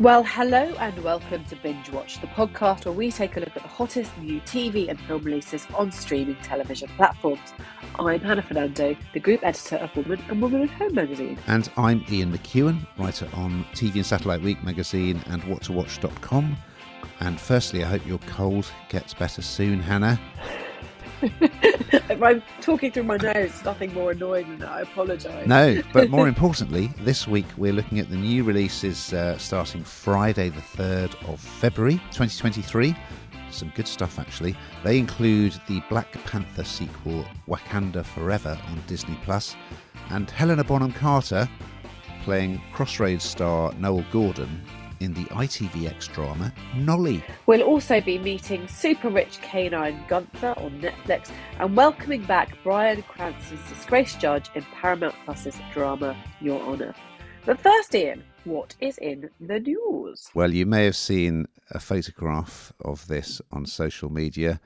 Well, hello and welcome to Binge Watch, the podcast where we take a look at the hottest new TV and film releases on streaming television platforms. I'm Hannah Fernando, the group editor of Woman and Woman at Home magazine. And I'm Ian McEwan, writer on TV and Satellite Week magazine and whattowatch.com. And firstly, I hope your cold gets better soon, Hannah. If I'm talking through my nose, nothing more annoying than that. I apologise. No, but more importantly, this week we're looking at the new releases uh, starting Friday, the 3rd of February 2023. Some good stuff, actually. They include the Black Panther sequel, Wakanda Forever, on Disney Plus, and Helena Bonham Carter playing Crossroads star Noele Gordon in the ITVX drama Nolly. We'll also be meeting super rich canine Gunther on Netflix and welcoming back Bryan Cranston's disgraced judge in Paramount Plus's drama Your Honour. But first, Ian, what is in the news? Well, you may have seen a photograph of this on social media.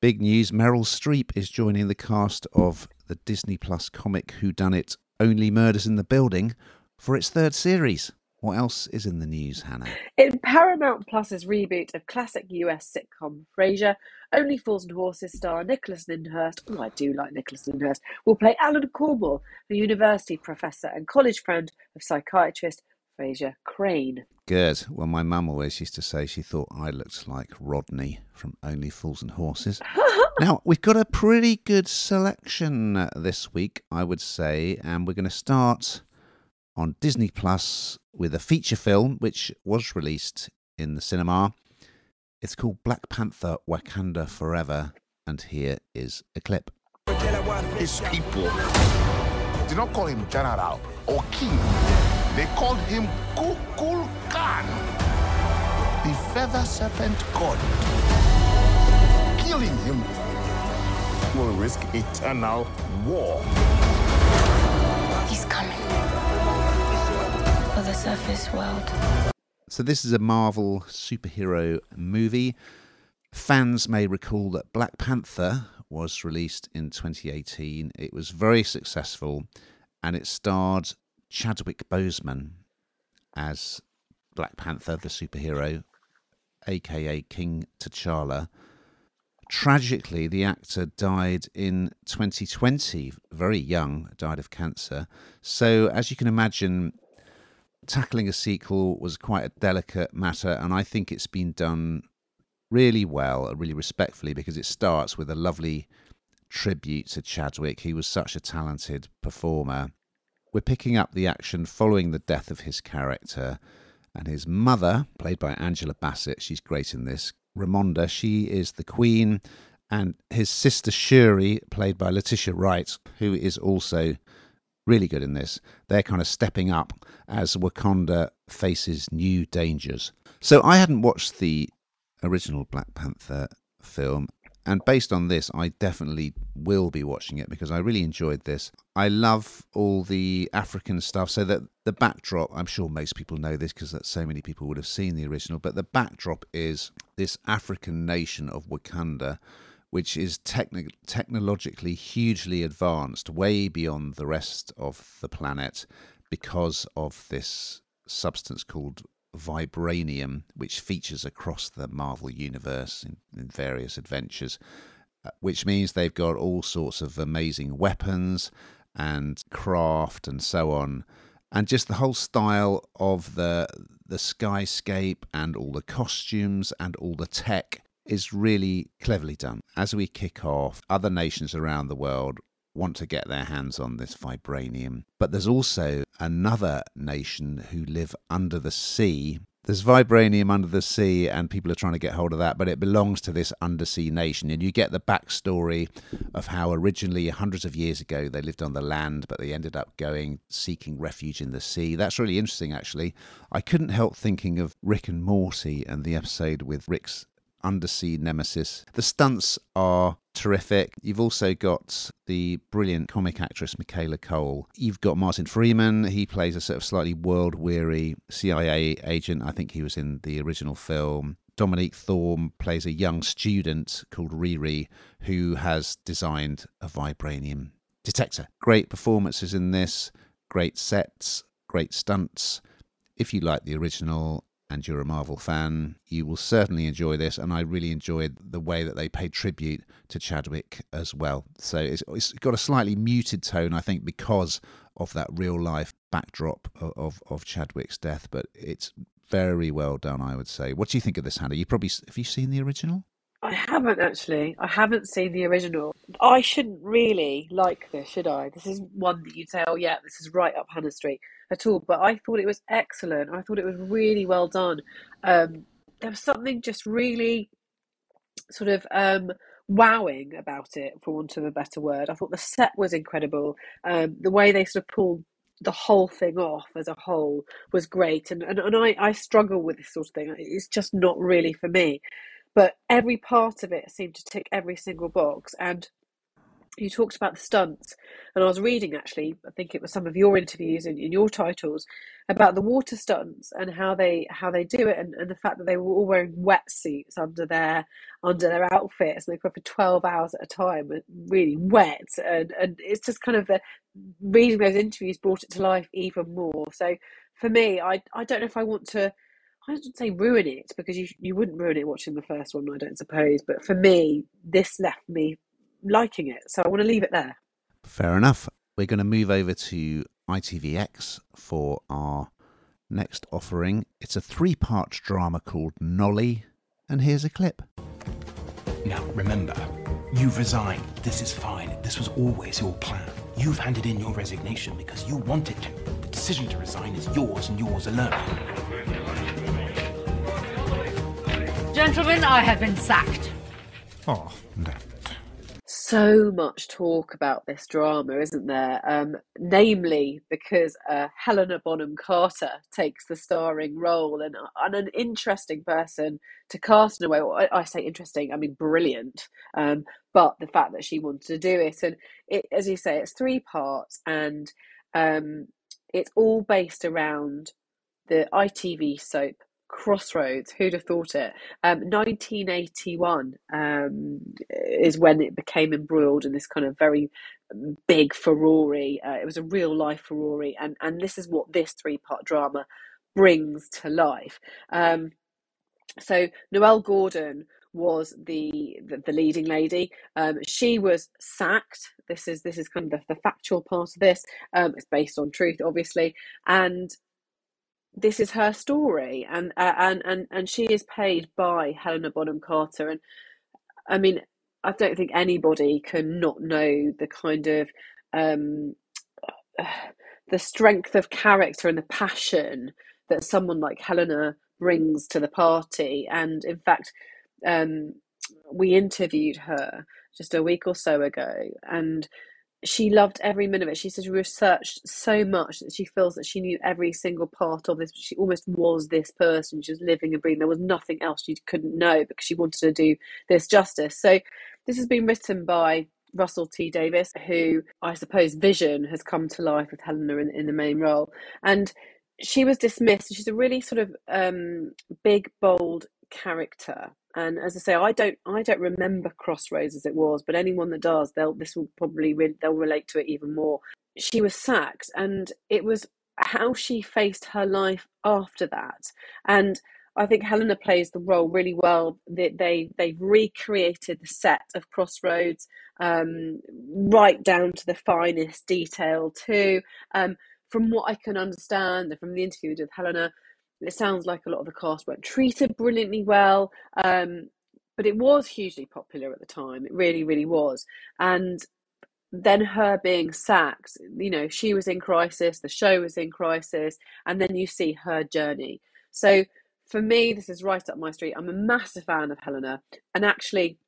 Big news Meryl Streep is joining the cast of the Disney Plus comic whodunit Only Murders in the Building for its third series. What else is in the news, Hannah? In Paramount Plus's reboot of classic US sitcom Frasier, Only Fools and Horses star Nicholas Lyndhurst, oh, I do like Nicholas Lyndhurst, will play Alan Cornwall, the university professor and college friend of psychiatrist Frasier Crane. Good. Well, my mum always used to say she thought I looked like Rodney from Only Fools and Horses. now, we've got a pretty good selection this week, I would say, and we're going to start on Disney Plus with a feature film which was released in the cinema. It's called Black Panther Wakanda Forever, and here is a clip. His people did not call him general or king, they called him Kukul Khan, the feather serpent god. Killing him will risk eternal war. He's coming for the surface world. So, this is a Marvel superhero movie. Fans may recall that Black Panther was released in 2018. It was very successful and it starred Chadwick Boseman as Black Panther, the superhero, aka King T'Challa. Tragically, the actor died in 2020, very young, died of cancer. So, as you can imagine, tackling a sequel was quite a delicate matter, and I think it's been done really well, and really respectfully, because it starts with a lovely tribute to Chadwick. He was such a talented performer. We're picking up the action following the death of his character, and his mother, played by Angela Bassett, she's great in this. Ramonda, she is the queen, and his sister Shuri, played by Letitia Wright, who is also really good in this. They're kind of stepping up as Wakanda faces new dangers. So I hadn't watched the original Black Panther film. And based on this, I definitely will be watching it because I really enjoyed this. I love all the African stuff. So that the backdrop, I'm sure most people know this because so many people would have seen the original, but the backdrop is this African nation of Wakanda which is technologically hugely advanced, way beyond the rest of the planet, because of this substance called vibranium, which features across the Marvel universe in, in various adventures. Uh, which means they've got all sorts of amazing weapons and craft and so on and just the whole style of the the skyscape and all the costumes and all the tech is really cleverly done. As we kick off, other nations around the world want to get their hands on this vibranium. But there's also another nation who live under the sea. There's vibranium under the sea, and people are trying to get hold of that, but it belongs to this undersea nation. And you get the backstory of how originally, hundreds of years ago, they lived on the land, but they ended up going seeking refuge in the sea. That's really interesting, actually. I couldn't help thinking of Rick and Morty and the episode with Rick's undersea nemesis. The stunts are terrific. You've also got the brilliant comic actress Michaela Coel. You've got Martin Freeman. He plays a sort of slightly world weary CIA agent. I think he was in the original film. Dominique Thorne plays a young student called Riri who has designed a vibranium detector. Great performances in this, great sets, great stunts. If you like the original, and you're a Marvel fan, you will certainly enjoy this. And I really enjoyed the way that they paid tribute to Chadwick as well. So it's, it's got a slightly muted tone, I think, because of that real life backdrop of, of, of Chadwick's death. But it's very well done, I would say. What do you think of this, Hannah? You probably have you seen the original? I haven't actually. I haven't seen the original. I shouldn't really like this, should I? This is one that you'd say, oh, yeah, this is right up Hannah Street at all. But I thought it was excellent. I thought it was really well done. Um, there was something just really sort of um, wowing about it, for want of a better word. I thought the set was incredible. Um, the way they sort of pulled the whole thing off as a whole was great. And, and, and I, I struggle with this sort of thing. It's just not really for me but every part of it seemed to tick every single box. And you talked about the stunts, and I was reading actually, I think it was some of your interviews in, in your titles about the water stunts and how they how they do it, and, and the fact that they were all wearing wetsuits under their under their outfits, and they go for twelve hours at a time, really wet, and and it's just kind of the reading those interviews brought it to life even more. So for me, I I don't know if I want to I wouldn't say ruin it because you you wouldn't ruin it watching the first one, I don't suppose. But for me, this left me liking it, so I want to leave it there. Fair enough. We're going to move over to ITVX for our next offering. It's a three-part drama called Nolly, and here's a clip. Now remember, you've resigned. This is fine. This was always your plan. You've handed in your resignation because you wanted to. The decision to resign is yours and yours alone. Gentlemen, I have been sacked. Oh, no. So much talk about this drama, isn't there? Um, namely, because uh, Helena Bonham Carter takes the starring role, and, and an interesting person to cast in a way. Well, I, I say interesting, I mean brilliant. Um, but the fact that she wanted to do it, and it, as you say, it's three parts, and um, it's all based around the ITV soap Crossroads. Who'd have thought it? Um, 1981 um, is when it became embroiled in this kind of very big furore. Uh, it was a real life furore, and and this is what this three part drama brings to life. Um, so Noele Gordon was the, the, the leading lady. Um, she was sacked. This is this is kind of the, the factual part of this. Um, it's based on truth, obviously, and this is her story, and uh, and and and she is paid by Helena Bonham Carter, and I mean, I don't think anybody can not know the kind of um, the strength of character and the passion that someone like Helena brings to the party, and in fact, um, we interviewed her just a week or so ago, and she loved every minute of it. She says she researched so much that she feels that she knew every single part of this. She almost was this person. She was living and breathing. There was nothing else she couldn't know because she wanted to do this justice. So this has been written by Russell T Davies, who I suppose Vision has come to life with Helena in, in the main role. And she was dismissed. She's a really sort of um, big, bold character and as I say, I don't I don't remember Crossroads as it was, but anyone that does, they'll this will probably re- they'll relate to it even more. She was sacked, and it was how she faced her life after that, and I think Helena plays the role really well. They, they they've recreated the set of Crossroads, um, right down to the finest detail too. Um, from what I can understand, from the interview with Helena, it sounds like a lot of the cast weren't treated brilliantly well, um, but it was hugely popular at the time. It really, really was. And then her being sacked, you know, she was in crisis, the show was in crisis, and then you see her journey. So for me, this is right up my street. I'm a massive fan of Helena, and actually,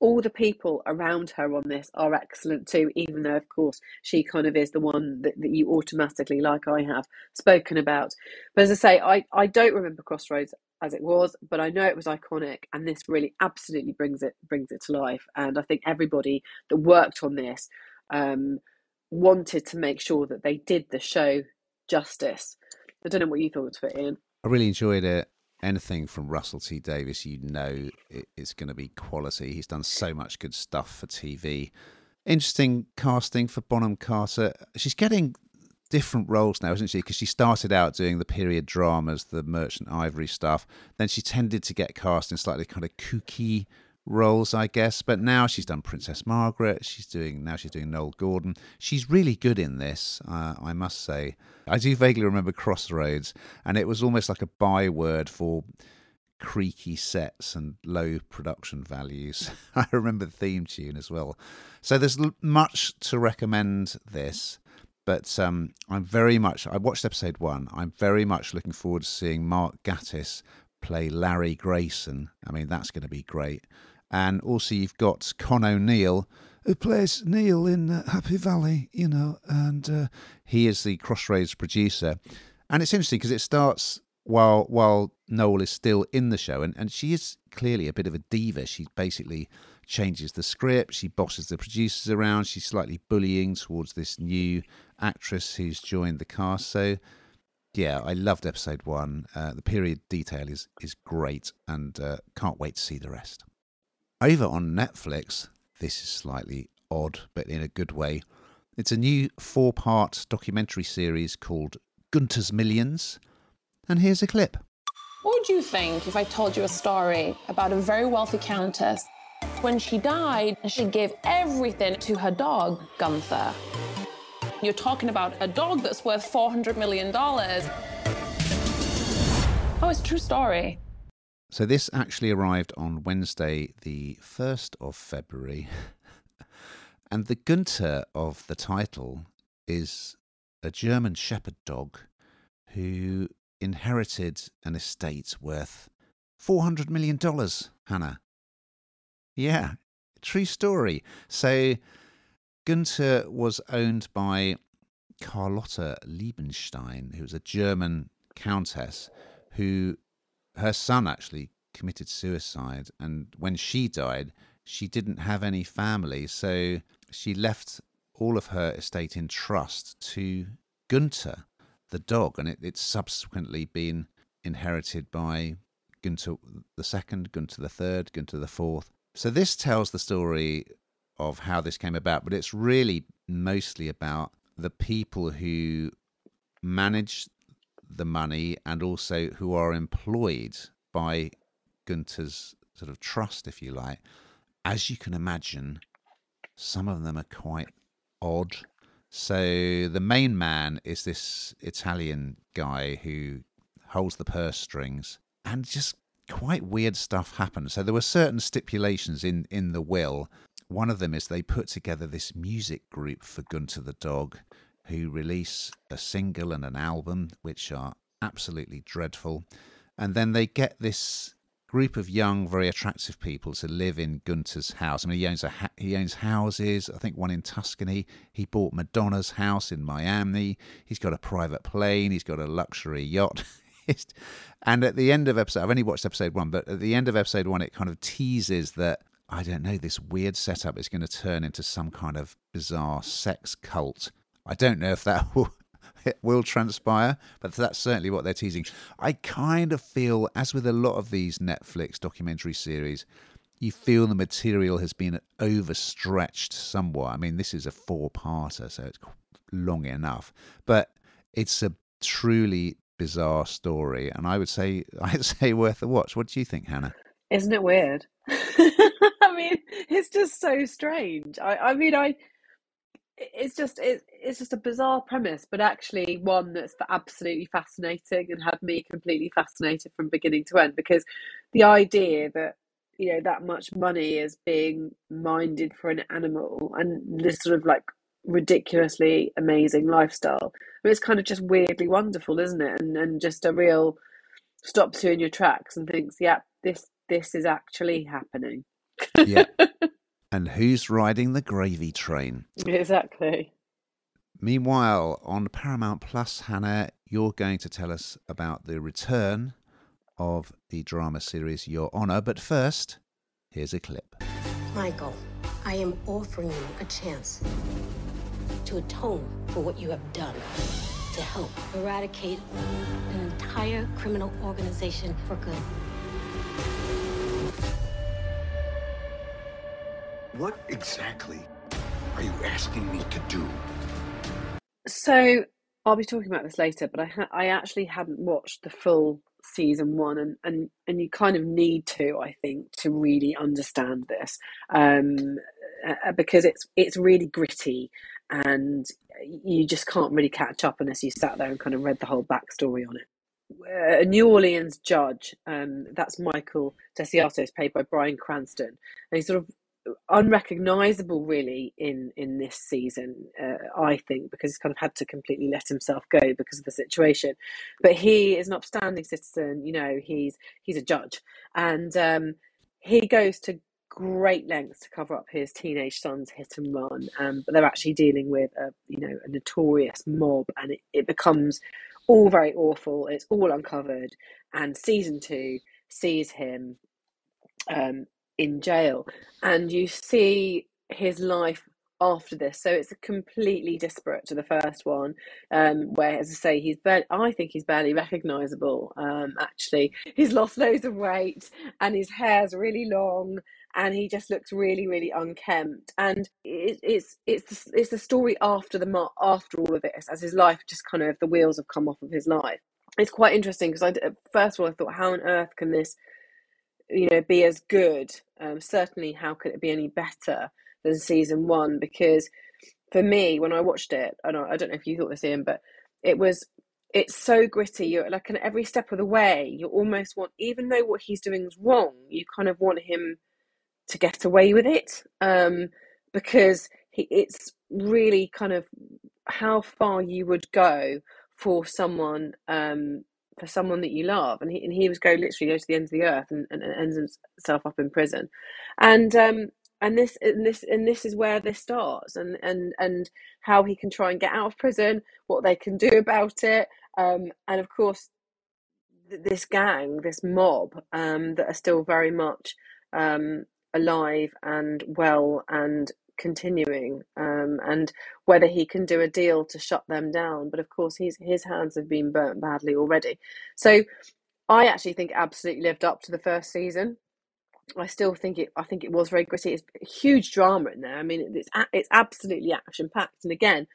all the people around her on this are excellent too, even though, of course, she kind of is the one that, that you automatically, like I have, spoken about. But as I say, I, I don't remember Crossroads as it was, but I know it was iconic, and this really absolutely brings it brings it to life. And I think everybody that worked on this um, wanted to make sure that they did the show justice. I don't know what you thought of it, Ian. I really enjoyed it anything from Russell T Davies, you know it's going to be quality. He's done so much good stuff for TV. Interesting casting for Bonham Carter. She's getting different roles now, isn't she? Because she started out doing the period dramas, the Merchant Ivory stuff. Then she tended to get cast in slightly kind of kooky roles, I guess. But now she's done Princess Margaret. She's doing now she's doing Noele Gordon. She's really good in this, uh, I must say. I do vaguely remember Crossroads, and it was almost like a byword for creaky sets and low production values. I remember the theme tune as well. So there's much to recommend this. But um, I'm very much, I watched episode one. I'm very much looking forward to seeing Mark Gatiss play Larry Grayson. I mean, that's going to be great. And also, you've got Con O'Neill, who plays Neil in uh, Happy Valley, you know, and uh, he is the Crossroads producer. And it's interesting because it starts while while Noele is still in the show, and, and she is clearly a bit of a diva. She basically changes the script, she bosses the producers around, she's slightly bullying towards this new actress who's joined the cast. So yeah, I loved episode one. Uh, the period detail is is great, and uh, can't wait to see the rest. Over on Netflix, this is slightly odd, but in a good way. It's a new four part documentary series called Gunther's Millions. And here's a clip. What would you think if I told you a story about a very wealthy countess? When she died, she gave everything to her dog, Gunther. You're talking about a dog that's worth $400 million. Oh, it's a true story. So this actually arrived on Wednesday, the 1st of February. and the Gunther of the title is a German shepherd dog who inherited an estate worth $400 million, Hannah. Yeah, true story. So Gunther was owned by Carlotta Liebenstein, who was a German countess who her son actually committed suicide. And when she died, she didn't have any family. So she left all of her estate in trust to Gunther, the dog. And it, it's subsequently been inherited by Gunther the second, Gunther the third, Gunther the fourth. So this tells the story of how this came about, but it's really mostly about the people who manage the money and also who are employed by Gunther's sort of trust, if you like. As you can imagine, some of them are quite odd. So the main man is this Italian guy who holds the purse strings, and just quite weird stuff happens. So there were certain stipulations in in the will. One of them is they put together this music group for Gunther the dog, who release a single and an album, which are absolutely dreadful. And then they get this group of young, very attractive people to live in Gunther's house. I mean, he owns a ha- he owns houses. I think one in Tuscany. He bought Madonna's house in Miami. He's got a private plane. He's got a luxury yacht. and at the end of episode, I've only watched episode one, but at the end of episode one, it kind of teases that I don't know this weird setup is going to turn into some kind of bizarre sex cult I don't know if that will will transpire, but that's certainly what they're teasing. I kind of feel, as with a lot of these Netflix documentary series, you feel the material has been overstretched somewhat. I mean, this is a four-parter, so it's long enough, but it's a truly bizarre story, and I would say I'd say worth a watch. What do you think, Hannah? Isn't it weird? I mean, it's just so strange. I, I mean, I it's just it, it's just a bizarre premise but actually one that's absolutely fascinating and had me completely fascinated from beginning to end because the idea that you know that much money is being minded for an animal and this sort of like ridiculously amazing lifestyle I mean, it's kind of just weirdly wonderful isn't it? And and just a real stops you in your tracks and thinks yeah this this is actually happening. Yeah and who's riding the gravy train. Exactly. Meanwhile, on Paramount Plus, Hannah, you're going to tell us about the return of the drama series Your Honor. But first, here's a clip. Michael, I am offering you a chance to atone for what you have done, to help eradicate an entire criminal organization for good. What exactly are you asking me to do? So I'll be talking about this later, but I ha- I actually hadn't watched the full season one, and, and and you kind of need to, I think, to really understand this, um, uh, because it's it's really gritty, and you just can't really catch up unless you sat there and kind of read the whole backstory on it. A New Orleans judge, um, that's Michael Desiato, played by Bryan Cranston, and he's sort of unrecognizable really in in this season uh, i think because he's kind of had to completely let himself go because of the situation. But he is an upstanding citizen you know he's he's a judge. And um, he goes to great lengths to cover up his teenage son's hit and run um, but they're actually dealing with a you know a notorious mob and it, it becomes all very awful. It's all uncovered. And season two sees him um, in jail and you see his life after this. So it's completely disparate to the first one um, where as i say he's barely, i think he's barely recognizable um, actually. He's lost loads of weight and his hair's really long and he just looks really really unkempt. And it, it's it's it's the story after the after all of this as his life just kind of the wheels have come off of his life. It's quite interesting because i first of all i thought how on earth can this you know be as good um, certainly how could it be any better than season one? Because for me when i watched it i don't, I don't know if you thought this in but it was it's so gritty. You're like at every step of the way you almost want even though what he's doing is wrong you kind of want him to get away with it um, because he, it's really kind of how far you would go for someone um, for someone that you love and he, and he was go literally go to the ends of the earth and, and, and ends himself up in prison. And um and this and this and this is where this starts and and and how he can try and get out of prison what they can do about it um and of course th- this gang this mob um that are still very much um alive and well and continuing um, and whether he can do a deal to shut them down. But of course, his his hands have been burnt badly already. So I actually think absolutely lived up to the first season. I still think it. I think it was very gritty. It's huge drama in there. I mean, it's it's absolutely action packed, and again,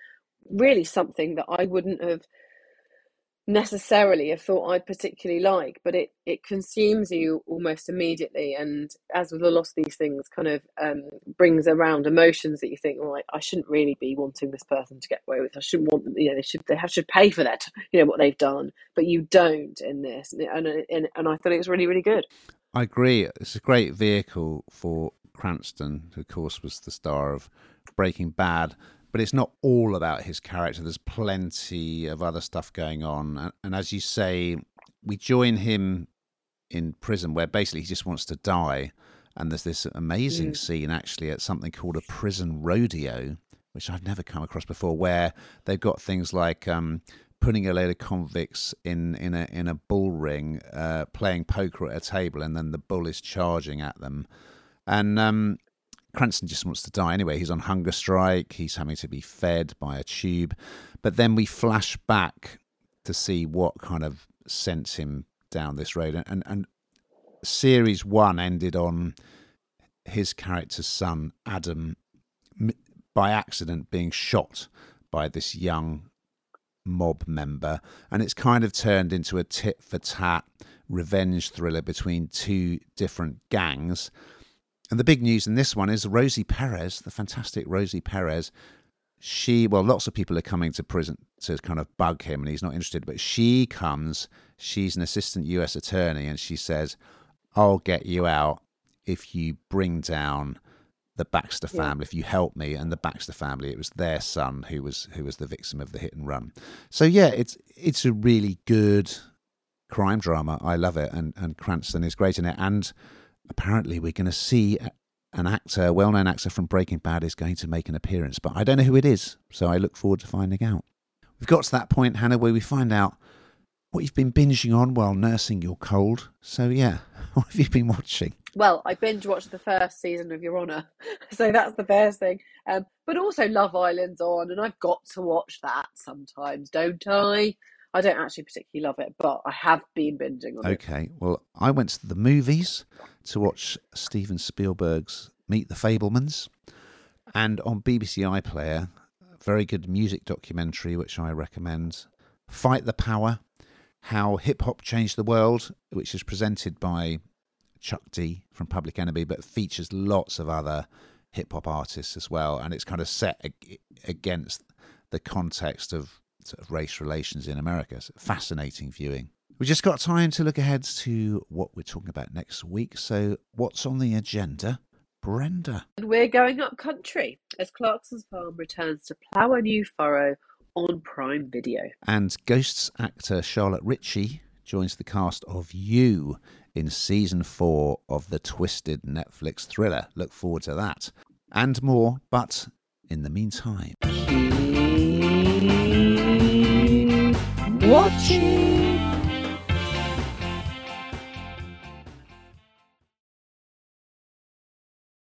really something that I wouldn't have necessarily a thought I'd particularly like, but it it consumes you almost immediately. And as with a lot of these things, kind of um, brings around emotions that you think, well, I, I shouldn't really be wanting this person to get away with. I shouldn't want. You know, they should they have should pay for that. You know what they've done, but you don't in this. And and and I thought it was really really good. I agree. It's a great vehicle for Cranston, who of course was the star of Breaking Bad but it's not all about his character. There's plenty of other stuff going on, and, and as you say, we join him in prison where basically he just wants to die. And there's this amazing mm. scene actually at something called a prison rodeo, which I've never come across before, where they've got things like um, putting a load of convicts in in a in a bull ring, uh, playing poker at a table, and then the bull is charging at them. And um, Cranston just wants to die anyway. He's on hunger strike. He's having to be fed by a tube. But then we flash back to see what kind of sent him down this road. And, and series one ended on his character's son, Adam, by accident being shot by this young mob member. And it's kind of turned into a tit for tat revenge thriller between two different gangs. And the big news in this one is Rosie Perez, the fantastic Rosie Perez. She, well, lots of people are coming to prison to kind of bug him and he's not interested, but she comes, she's an assistant US attorney, and she says, I'll get you out if you bring down the Baxter family, yeah. if you help me and the Baxter family, it was their son who was who was the victim of the hit and run. So yeah, it's it's a really good crime drama. I love it, and and Cranston is great in it, and apparently we're going to see an actor, a well known actor from Breaking Bad, is going to make an appearance, but I don't know who it is, so I look forward to finding out. We've got to that point, Hannah, where we find out what you've been binging on while nursing your cold. So, yeah, what have you been watching? Well, I binge watched the first season of Your Honour, so that's the first thing. Um, but also Love Island's on, and I've got to watch that sometimes, don't I? I don't actually particularly love it, but I have been binging on okay. it. Okay. Well, I went to the movies to watch Steven Spielberg's Meet the Fabelmans. And on BBC iPlayer, very good music documentary, which I recommend. Fight the Power How Hip Hop Changed the World, which is presented by Chuck D from Public Enemy, but features lots of other hip hop artists as well. And it's kind of set ag- against the context of, sort of race relations in America. It's fascinating viewing. We just got time to look ahead to what we're talking about next week. So, what's on the agenda? Brenda. And we're going up country as Clarkson's farm returns to plough a new furrow on Prime Video. And Ghosts actor Charlotte Ritchie joins the cast of You in season four of the twisted Netflix thriller. Look forward to that. And more, but in the meantime. Watching.